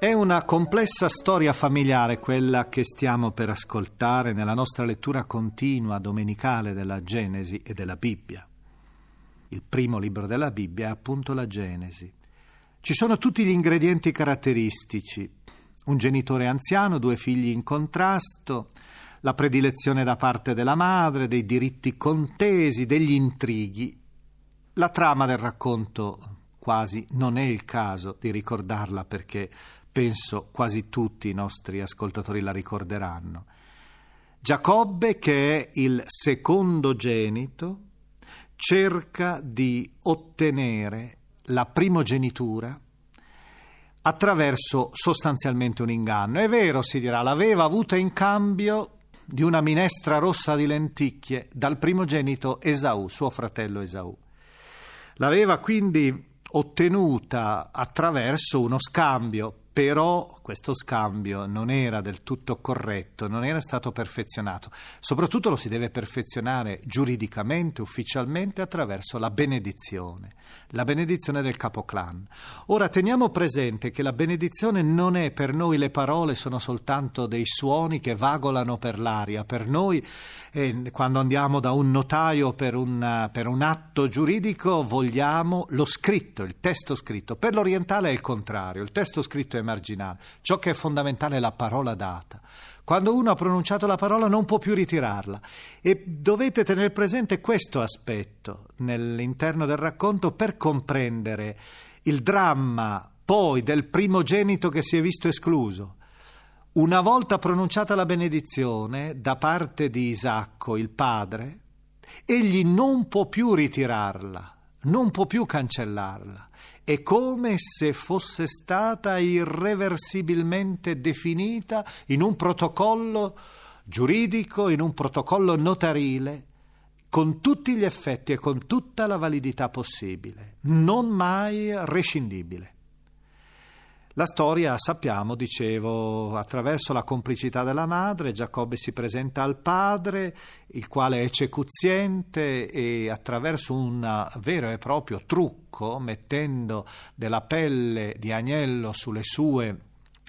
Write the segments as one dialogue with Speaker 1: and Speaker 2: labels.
Speaker 1: È una complessa storia familiare quella che stiamo per ascoltare nella nostra lettura continua domenicale della Genesi e della Bibbia. Il primo libro della Bibbia è appunto la Genesi. Ci sono tutti gli ingredienti caratteristici. Un genitore anziano, due figli in contrasto, la predilezione da parte della madre, dei diritti contesi, degli intrighi. La trama del racconto quasi non è il caso di ricordarla perché penso quasi tutti i nostri ascoltatori la ricorderanno. Giacobbe, che è il secondogenito, cerca di ottenere la primogenitura attraverso sostanzialmente un inganno. È vero, si dirà, l'aveva avuta in cambio di una minestra rossa di lenticchie dal primogenito Esaù, suo fratello Esaù. L'aveva quindi ottenuta attraverso uno scambio però questo scambio non era del tutto corretto, non era stato perfezionato. Soprattutto lo si deve perfezionare giuridicamente, ufficialmente, attraverso la benedizione, la benedizione del capoclan. Ora teniamo presente che la benedizione non è per noi le parole, sono soltanto dei suoni che vagolano per l'aria. Per noi, eh, quando andiamo da un notaio per un, per un atto giuridico, vogliamo lo scritto, il testo scritto. Per l'orientale è il contrario, il testo scritto è marginale. Ciò che è fondamentale è la parola data. Quando uno ha pronunciato la parola non può più ritirarla e dovete tenere presente questo aspetto nell'interno del racconto per comprendere il dramma poi del primogenito che si è visto escluso. Una volta pronunciata la benedizione da parte di Isacco, il padre, egli non può più ritirarla, non può più cancellarla è come se fosse stata irreversibilmente definita in un protocollo giuridico, in un protocollo notarile, con tutti gli effetti e con tutta la validità possibile, non mai rescindibile. La storia, sappiamo, dicevo, attraverso la complicità della madre, Giacobbe si presenta al padre, il quale è cecuziente e attraverso un vero e proprio trucco, mettendo della pelle di agnello sulle sue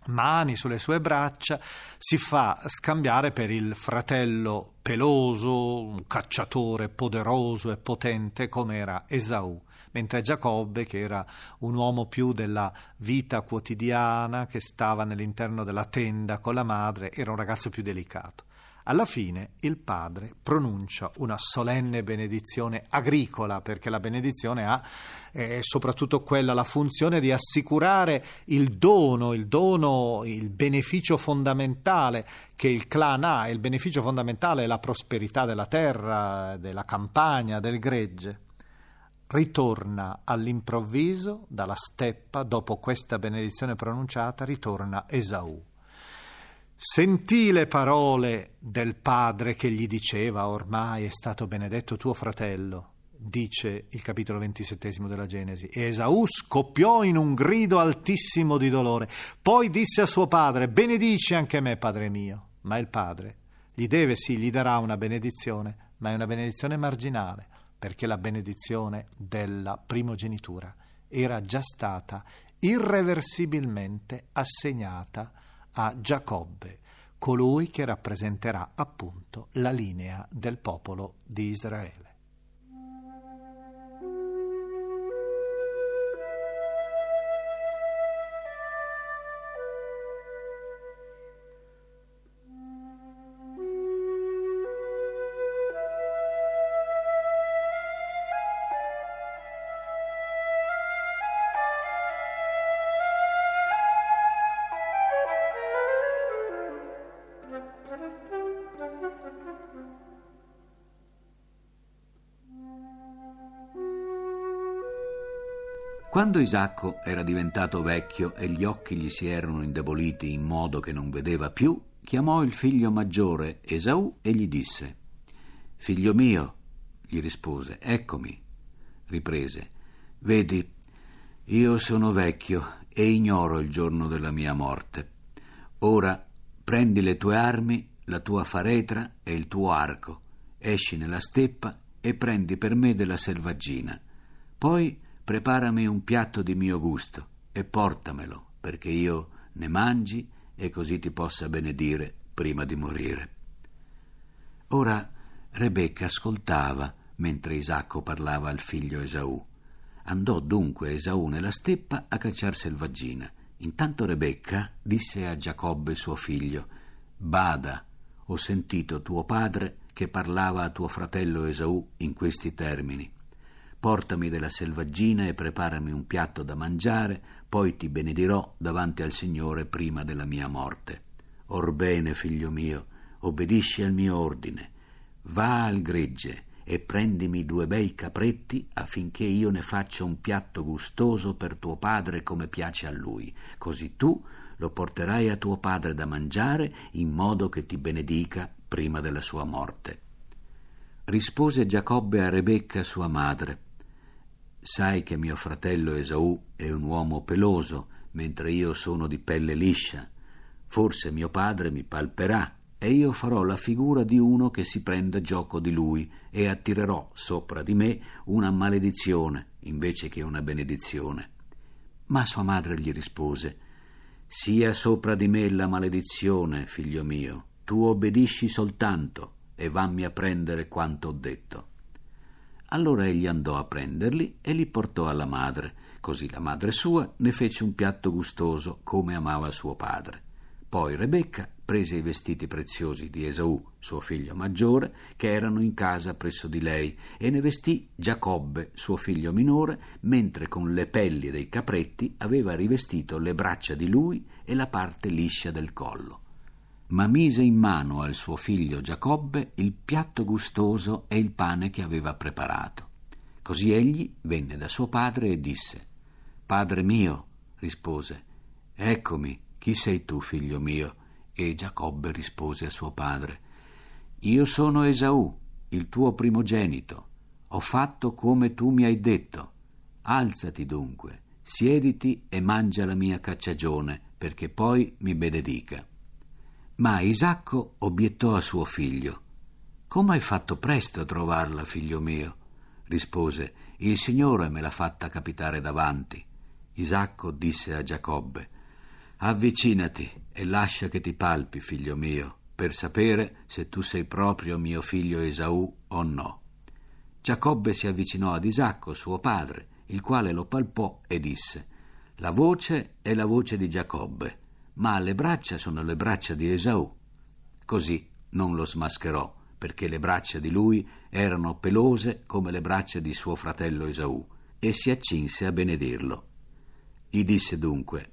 Speaker 1: mani, sulle sue braccia, si fa scambiare per il fratello peloso, un cacciatore poderoso e potente come era Esaù mentre Giacobbe, che era un uomo più della vita quotidiana, che stava nell'interno della tenda con la madre, era un ragazzo più delicato. Alla fine il padre pronuncia una solenne benedizione agricola, perché la benedizione ha eh, soprattutto quella, la funzione di assicurare il dono, il dono, il beneficio fondamentale che il clan ha, il beneficio fondamentale è la prosperità della terra, della campagna, del gregge ritorna all'improvviso dalla steppa, dopo questa benedizione pronunciata, ritorna Esaù. Sentì le parole del padre che gli diceva ormai è stato benedetto tuo fratello, dice il capitolo ventisettesimo della Genesi. E Esaù scoppiò in un grido altissimo di dolore. Poi disse a suo padre, benedici anche me, padre mio. Ma il padre gli deve, sì, gli darà una benedizione, ma è una benedizione marginale perché la benedizione della primogenitura era già stata irreversibilmente assegnata a Giacobbe, colui che rappresenterà appunto la linea del popolo di Israele.
Speaker 2: Quando Isacco era diventato vecchio e gli occhi gli si erano indeboliti in modo che non vedeva più, chiamò il figlio maggiore Esaù e gli disse Figlio mio, gli rispose, eccomi. Riprese, vedi, io sono vecchio e ignoro il giorno della mia morte. Ora prendi le tue armi, la tua faretra e il tuo arco, esci nella steppa e prendi per me della selvaggina. Poi preparami un piatto di mio gusto e portamelo, perché io ne mangi e così ti possa benedire prima di morire. Ora Rebecca ascoltava mentre Isacco parlava al figlio Esaù. Andò dunque Esaù nella steppa a cacciar selvaggina. Intanto Rebecca disse a Giacobbe suo figlio: Bada, ho sentito tuo padre che parlava a tuo fratello Esaù in questi termini portami della selvaggina e preparami un piatto da mangiare, poi ti benedirò davanti al Signore prima della mia morte. Orbene, figlio mio, obbedisci al mio ordine. Va al gregge e prendimi due bei capretti affinché io ne faccia un piatto gustoso per tuo padre come piace a lui, così tu lo porterai a tuo padre da mangiare in modo che ti benedica prima della sua morte. Rispose Giacobbe a Rebecca sua madre Sai che mio fratello Esaù è un uomo peloso, mentre io sono di pelle liscia. Forse mio padre mi palperà e io farò la figura di uno che si prende gioco di lui e attirerò sopra di me una maledizione invece che una benedizione. Ma sua madre gli rispose Sia sopra di me la maledizione, figlio mio, tu obbedisci soltanto e vammi a prendere quanto ho detto. Allora egli andò a prenderli e li portò alla madre, così la madre sua ne fece un piatto gustoso come amava suo padre. Poi Rebecca prese i vestiti preziosi di Esaù, suo figlio maggiore, che erano in casa presso di lei, e ne vestì Giacobbe, suo figlio minore, mentre con le pelli dei capretti aveva rivestito le braccia di lui e la parte liscia del collo ma mise in mano al suo figlio Giacobbe il piatto gustoso e il pane che aveva preparato. Così egli venne da suo padre e disse Padre mio, rispose, eccomi, chi sei tu, figlio mio? E Giacobbe rispose a suo padre Io sono Esaù, il tuo primogenito. Ho fatto come tu mi hai detto. Alzati dunque, siediti e mangia la mia cacciagione, perché poi mi benedica. Ma Isacco obiettò a suo figlio. Come hai fatto presto a trovarla, figlio mio? rispose. Il Signore me l'ha fatta capitare davanti. Isacco disse a Giacobbe: Avvicinati e lascia che ti palpi, figlio mio, per sapere se tu sei proprio mio figlio Esaù o no. Giacobbe si avvicinò ad Isacco, suo padre, il quale lo palpò e disse: La voce è la voce di Giacobbe ma le braccia sono le braccia di Esaù. Così non lo smascherò, perché le braccia di lui erano pelose come le braccia di suo fratello Esaù, e si accinse a benedirlo. Gli disse dunque,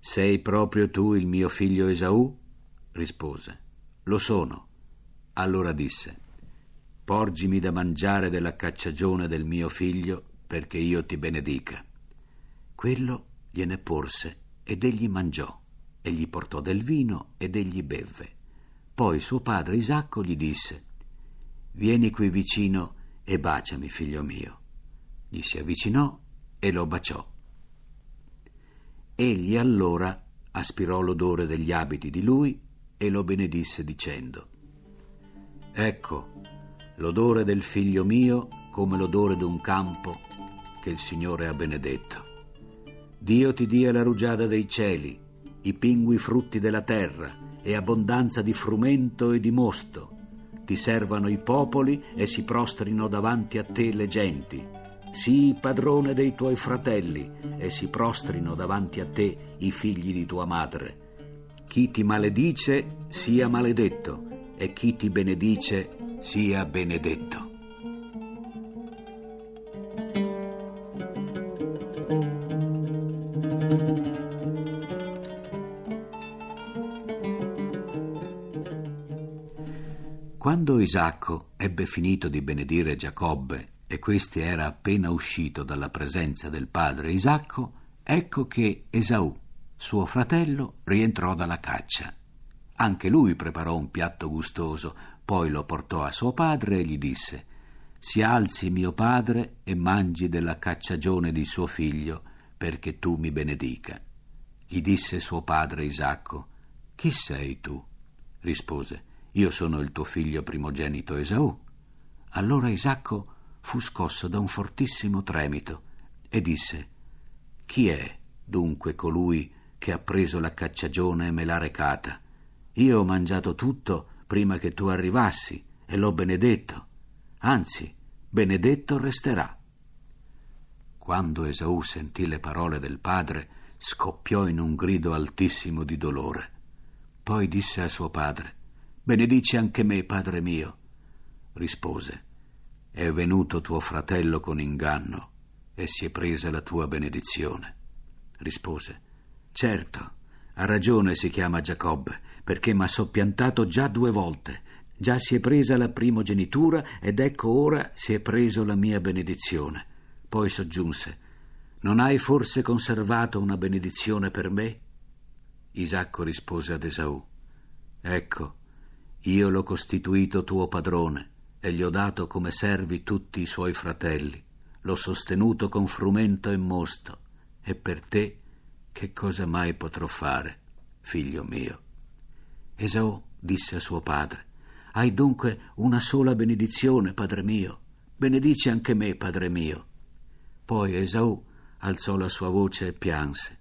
Speaker 2: Sei proprio tu il mio figlio Esaù? rispose, Lo sono. Allora disse, Porgimi da mangiare della cacciagione del mio figlio, perché io ti benedica. Quello gliene porse ed egli mangiò e gli portò del vino ed egli bevve. Poi suo padre Isacco gli disse, Vieni qui vicino e baciami, figlio mio. Gli si avvicinò e lo baciò. Egli allora aspirò l'odore degli abiti di lui e lo benedisse dicendo, Ecco, l'odore del figlio mio come l'odore d'un campo che il Signore ha benedetto. Dio ti dia la rugiada dei cieli i pingui frutti della terra e abbondanza di frumento e di mosto. Ti servano i popoli e si prostrino davanti a te le genti. Sii padrone dei tuoi fratelli e si prostrino davanti a te i figli di tua madre. Chi ti maledice sia maledetto e chi ti benedice sia benedetto. Isacco ebbe finito di benedire Giacobbe e questi era appena uscito dalla presenza del padre Isacco, ecco che Esaù, suo fratello, rientrò dalla caccia. Anche lui preparò un piatto gustoso, poi lo portò a suo padre e gli disse Si alzi mio padre e mangi della cacciagione di suo figlio, perché tu mi benedica. Gli disse suo padre Isacco Chi sei tu? Rispose Io sono il tuo figlio primogenito Esaù. Allora Isacco fu scosso da un fortissimo tremito e disse Chi è dunque colui che ha preso la cacciagione e me l'ha recata? Io ho mangiato tutto prima che tu arrivassi e l'ho benedetto. Anzi, benedetto resterà. Quando Esaù sentì le parole del padre, scoppiò in un grido altissimo di dolore. Poi disse a suo padre: Benedici anche me, padre mio. Rispose: È venuto tuo fratello con inganno e si è presa la tua benedizione. Rispose: Certo, ha ragione si chiama Giacobbe, perché m'ha soppiantato già due volte. Già si è presa la primogenitura ed ecco ora si è preso la mia benedizione. Poi soggiunse: Non hai forse conservato una benedizione per me? Isacco rispose ad Esaù: Ecco, io l'ho costituito tuo padrone e gli ho dato come servi tutti i suoi fratelli. L'ho sostenuto con frumento e mosto, e per te che cosa mai potrò fare, figlio mio? Esau disse a suo padre, Hai dunque una sola benedizione, padre mio. Benedici anche me, padre mio. Poi Esau alzò la sua voce e pianse.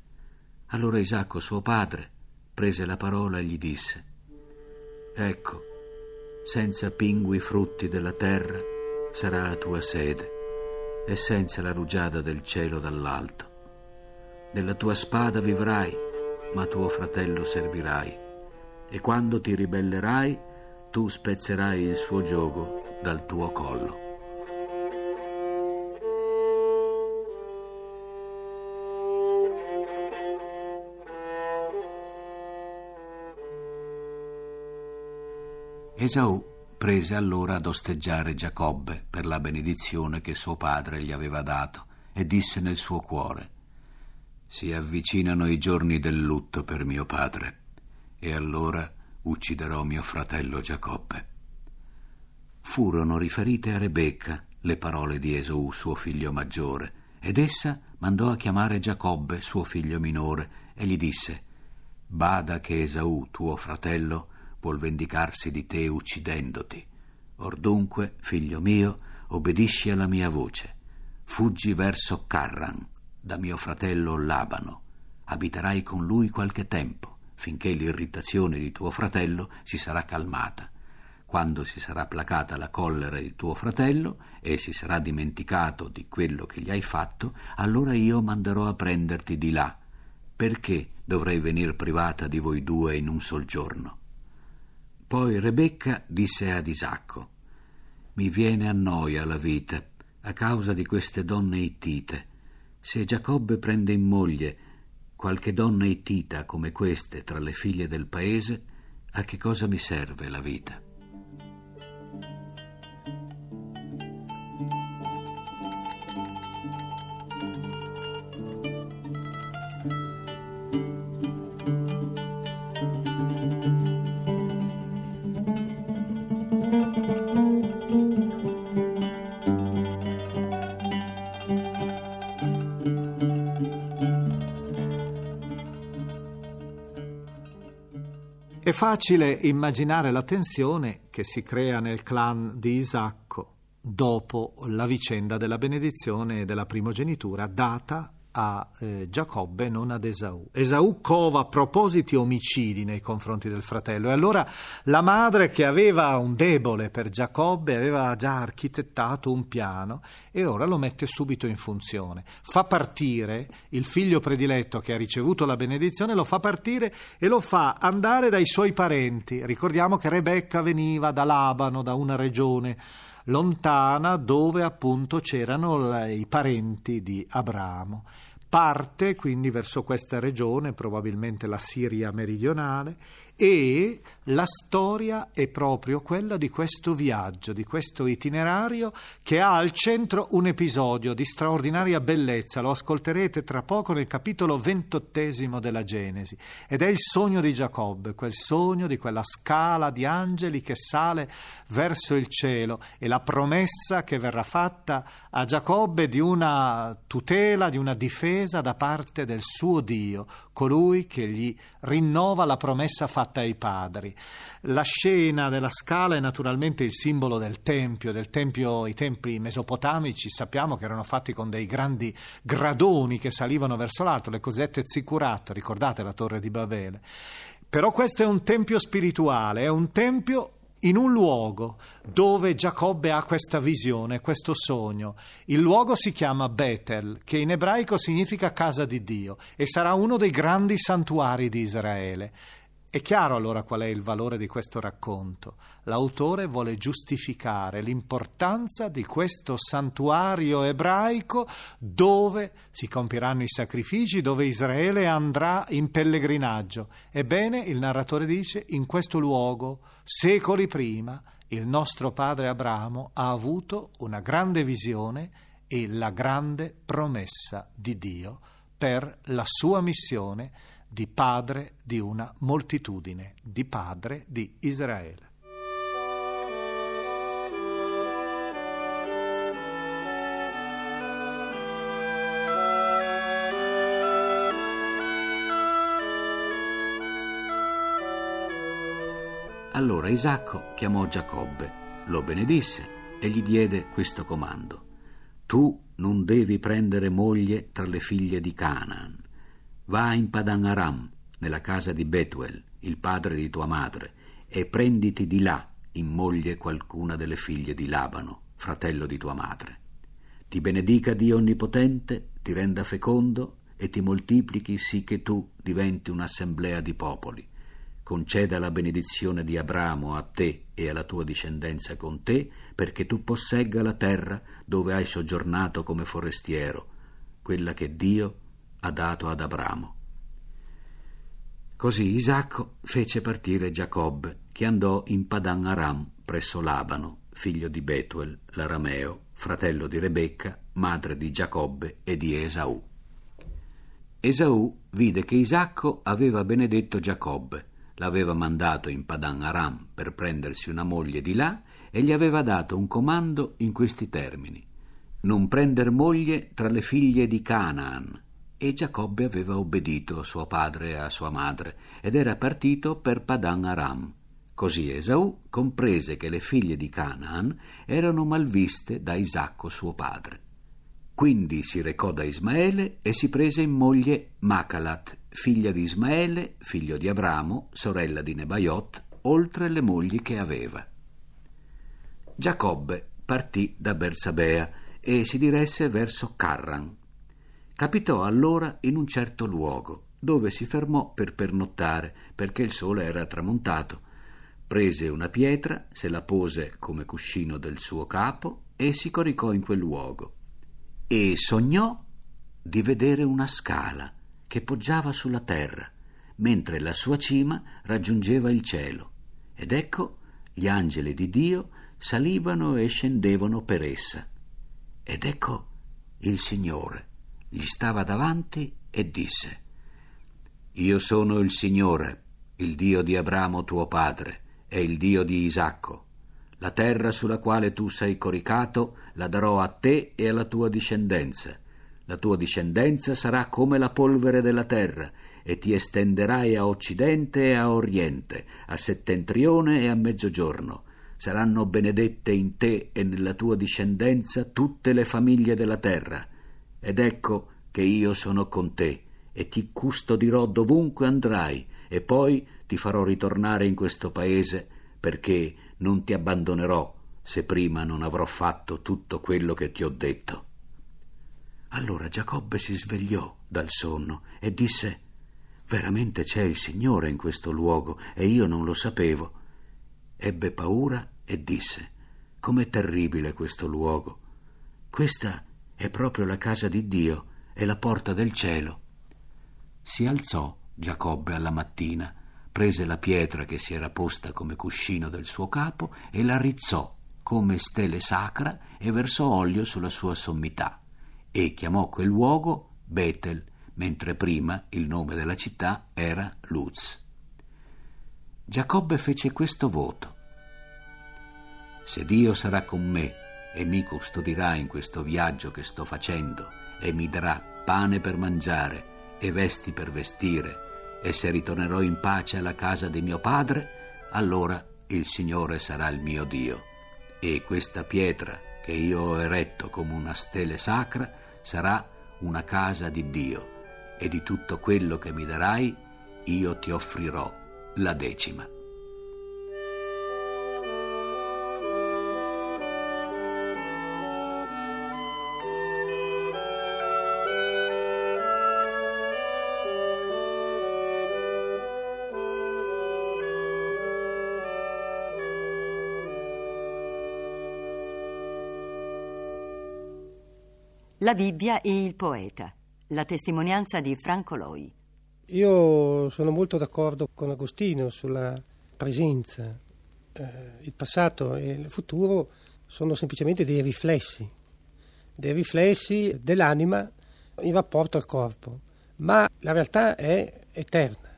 Speaker 2: Allora Isacco, suo padre, prese la parola e gli disse, Ecco, senza pingui frutti della terra sarà la tua sede, e senza la rugiada del cielo dall'alto. Della tua spada vivrai, ma tuo fratello servirai e quando ti ribellerai, tu spezzerai il suo giogo dal tuo collo. Esaù prese allora ad osteggiare Giacobbe per la benedizione che suo padre gli aveva dato e disse nel suo cuore Si avvicinano i giorni del lutto per mio padre e allora ucciderò mio fratello Giacobbe. Furono riferite a Rebecca le parole di Esau, suo figlio maggiore, ed essa mandò a chiamare Giacobbe, suo figlio minore, e gli disse Bada che Esau, tuo fratello, vuol vendicarsi di te uccidendoti. Or dunque, figlio mio, obbedisci alla mia voce. Fuggi verso Carran, da mio fratello Labano. Abiterai con lui qualche tempo finché l'irritazione di tuo fratello si sarà calmata. Quando si sarà placata la collera di tuo fratello e si sarà dimenticato di quello che gli hai fatto, allora io manderò a prenderti di là. Perché dovrei venir privata di voi due in un sol giorno? Poi Rebecca disse ad Isacco: Mi viene a noia la vita a causa di queste donne ittite. Se Giacobbe prende in moglie qualche donna ittita come queste tra le figlie del paese, a che cosa mi serve la vita?
Speaker 1: Facile immaginare la tensione che si crea nel clan di Isacco dopo la vicenda della benedizione della primogenitura data a eh, Giacobbe non ad Esaù. Esaù cova propositi omicidi nei confronti del fratello e allora la madre che aveva un debole per Giacobbe aveva già architettato un piano e ora lo mette subito in funzione. Fa partire il figlio prediletto che ha ricevuto la benedizione, lo fa partire e lo fa andare dai suoi parenti. Ricordiamo che Rebecca veniva da Labano, da una regione lontana dove appunto c'erano i parenti di Abramo. Parte quindi verso questa regione, probabilmente la Siria meridionale, e la storia è proprio quella di questo viaggio, di questo itinerario che ha al centro un episodio di straordinaria bellezza, lo ascolterete tra poco nel capitolo ventottesimo della Genesi, ed è il sogno di Giacobbe, quel sogno di quella scala di angeli che sale verso il cielo. E la promessa che verrà fatta a Giacobbe di una tutela, di una difesa da parte del suo Dio, colui che gli rinnova la promessa fatta ai padri. La scena della scala è naturalmente il simbolo del tempio, del tempio, i templi mesopotamici sappiamo che erano fatti con dei grandi gradoni che salivano verso l'alto, le cosiddette ziccurat, ricordate la torre di Babele. Però questo è un tempio spirituale, è un tempio in un luogo dove Giacobbe ha questa visione, questo sogno. Il luogo si chiama Betel, che in ebraico significa casa di Dio, e sarà uno dei grandi santuari di Israele. È chiaro allora qual è il valore di questo racconto. L'autore vuole giustificare l'importanza di questo santuario ebraico dove si compiranno i sacrifici, dove Israele andrà in pellegrinaggio. Ebbene, il narratore dice, in questo luogo, secoli prima, il nostro padre Abramo ha avuto una grande visione e la grande promessa di Dio per la sua missione di padre di una moltitudine, di padre di Israele.
Speaker 2: Allora Isacco chiamò Giacobbe, lo benedisse e gli diede questo comando. Tu non devi prendere moglie tra le figlie di Canaan Va in Padan Aram, nella casa di Betuel, il padre di tua madre, e prenditi di là in moglie qualcuna delle figlie di Labano, fratello di tua madre. Ti benedica Dio Onnipotente, ti renda fecondo e ti moltiplichi sì che tu diventi un'assemblea di popoli. Conceda la benedizione di Abramo a te e alla tua discendenza con te, perché tu possegga la terra dove hai soggiornato come forestiero, quella che Dio ha dato ad Abramo. Così Isacco fece partire Giacobbe, che andò in Padan Aram presso Labano, figlio di Betuel, l'arameo, fratello di Rebecca, madre di Giacobbe e di Esaù. Esaù vide che Isacco aveva benedetto Giacobbe, l'aveva mandato in Padan Aram per prendersi una moglie di là e gli aveva dato un comando in questi termini: non prender moglie tra le figlie di Canaan, e Giacobbe aveva obbedito a suo padre e a sua madre ed era partito per Padan Aram. Così Esaù comprese che le figlie di Canaan erano malviste da Isacco suo padre. Quindi si recò da Ismaele e si prese in moglie Macalat, figlia di Ismaele, figlio di Abramo, sorella di Nebaiot, oltre le mogli che aveva. Giacobbe partì da Bersabea e si diresse verso Carran, Capitò allora in un certo luogo, dove si fermò per pernottare, perché il sole era tramontato. Prese una pietra, se la pose come cuscino del suo capo e si coricò in quel luogo. E sognò di vedere una scala che poggiava sulla terra, mentre la sua cima raggiungeva il cielo. Ed ecco gli angeli di Dio salivano e scendevano per essa. Ed ecco il Signore gli stava davanti e disse Io sono il Signore, il Dio di Abramo tuo padre e il Dio di Isacco. La terra sulla quale tu sei coricato la darò a te e alla tua discendenza. La tua discendenza sarà come la polvere della terra, e ti estenderai a occidente e a oriente, a settentrione e a mezzogiorno. Saranno benedette in te e nella tua discendenza tutte le famiglie della terra ed ecco che io sono con te e ti custodirò dovunque andrai e poi ti farò ritornare in questo paese perché non ti abbandonerò se prima non avrò fatto tutto quello che ti ho detto. Allora Giacobbe si svegliò dal sonno e disse Veramente c'è il Signore in questo luogo e io non lo sapevo. Ebbe paura e disse Com'è terribile questo luogo. Questa è proprio la casa di Dio e la porta del cielo. Si alzò Giacobbe alla mattina, prese la pietra che si era posta come cuscino del suo capo e la rizzò come stele sacra e versò olio sulla sua sommità e chiamò quel luogo Betel, mentre prima il nome della città era Luz. Giacobbe fece questo voto. Se Dio sarà con me e mi custodirà in questo viaggio che sto facendo e mi darà pane per mangiare e vesti per vestire, e se ritornerò in pace alla casa di mio padre, allora il Signore sarà il mio Dio. E questa pietra che io ho eretto come una stele sacra sarà una casa di Dio, e di tutto quello che mi darai io ti offrirò la decima.
Speaker 3: La Bibbia e il poeta, la testimonianza di Franco Loi.
Speaker 4: Io sono molto d'accordo con Agostino sulla presenza. Eh, il passato e il futuro sono semplicemente dei riflessi, dei riflessi dell'anima in rapporto al corpo, ma la realtà è eterna.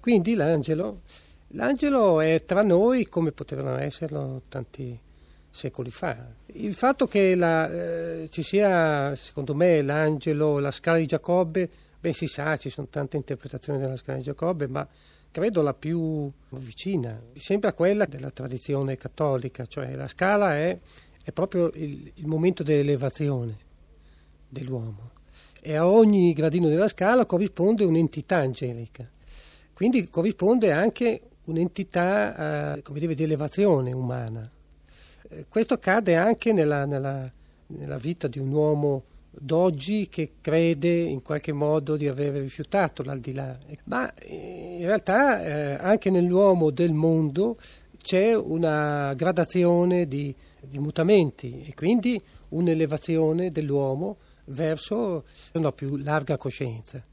Speaker 4: Quindi l'angelo, l'angelo è tra noi come potevano esserlo tanti secoli fa. Il fatto che la, eh, ci sia, secondo me, l'angelo, la scala di Giacobbe, ben si sa, ci sono tante interpretazioni della scala di Giacobbe, ma credo la più vicina, sembra quella della tradizione cattolica, cioè la scala è, è proprio il, il momento dell'elevazione dell'uomo e a ogni gradino della scala corrisponde un'entità angelica, quindi corrisponde anche un'entità eh, come dire, di elevazione umana. Eh, questo accade anche nella, nella, nella, vita di un uomo d'oggi che crede in qualche modo di aver rifiutato l'aldilà, ma eh, in realtà eh, anche nell'uomo del mondo c'è una gradazione di, di mutamenti e quindi un'elevazione dell'uomo verso una più larga coscienza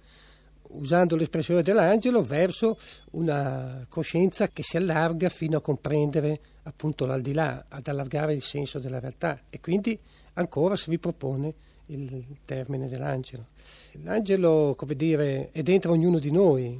Speaker 4: usando l'espressione dell'angelo, verso una coscienza che si allarga fino a comprendere appunto l'aldilà, ad allargare il senso della realtà e quindi ancora si ripropone il termine dell'angelo. L'angelo, come dire, è dentro ognuno di noi,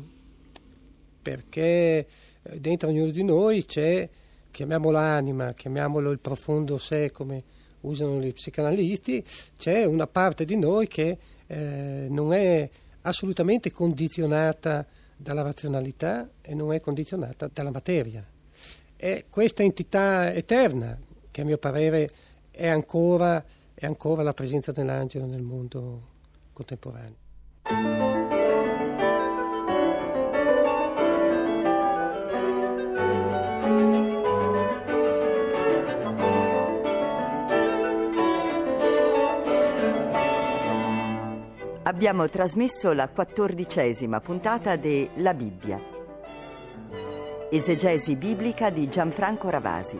Speaker 4: perché eh, dentro ognuno di noi c'è, chiamiamolo anima, chiamiamolo il profondo sé come usano gli psicanalisti, c'è una parte di noi che eh, non è assolutamente condizionata dalla razionalità e non è condizionata dalla materia. È questa entità eterna che a mio parere è ancora, è ancora la presenza dell'angelo nel mondo contemporaneo.
Speaker 3: Abbiamo trasmesso la quattordicesima puntata de La Bibbia. Esegesi biblica di Gianfranco Ravasi.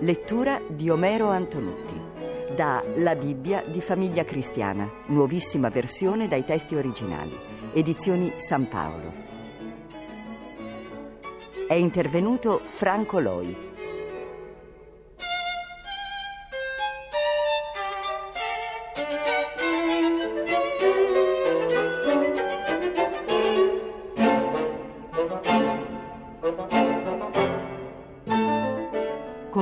Speaker 3: Lettura di Omero Antonutti. Da La Bibbia di Famiglia Cristiana, nuovissima versione dai testi originali. Edizioni San Paolo. È intervenuto Franco Loi.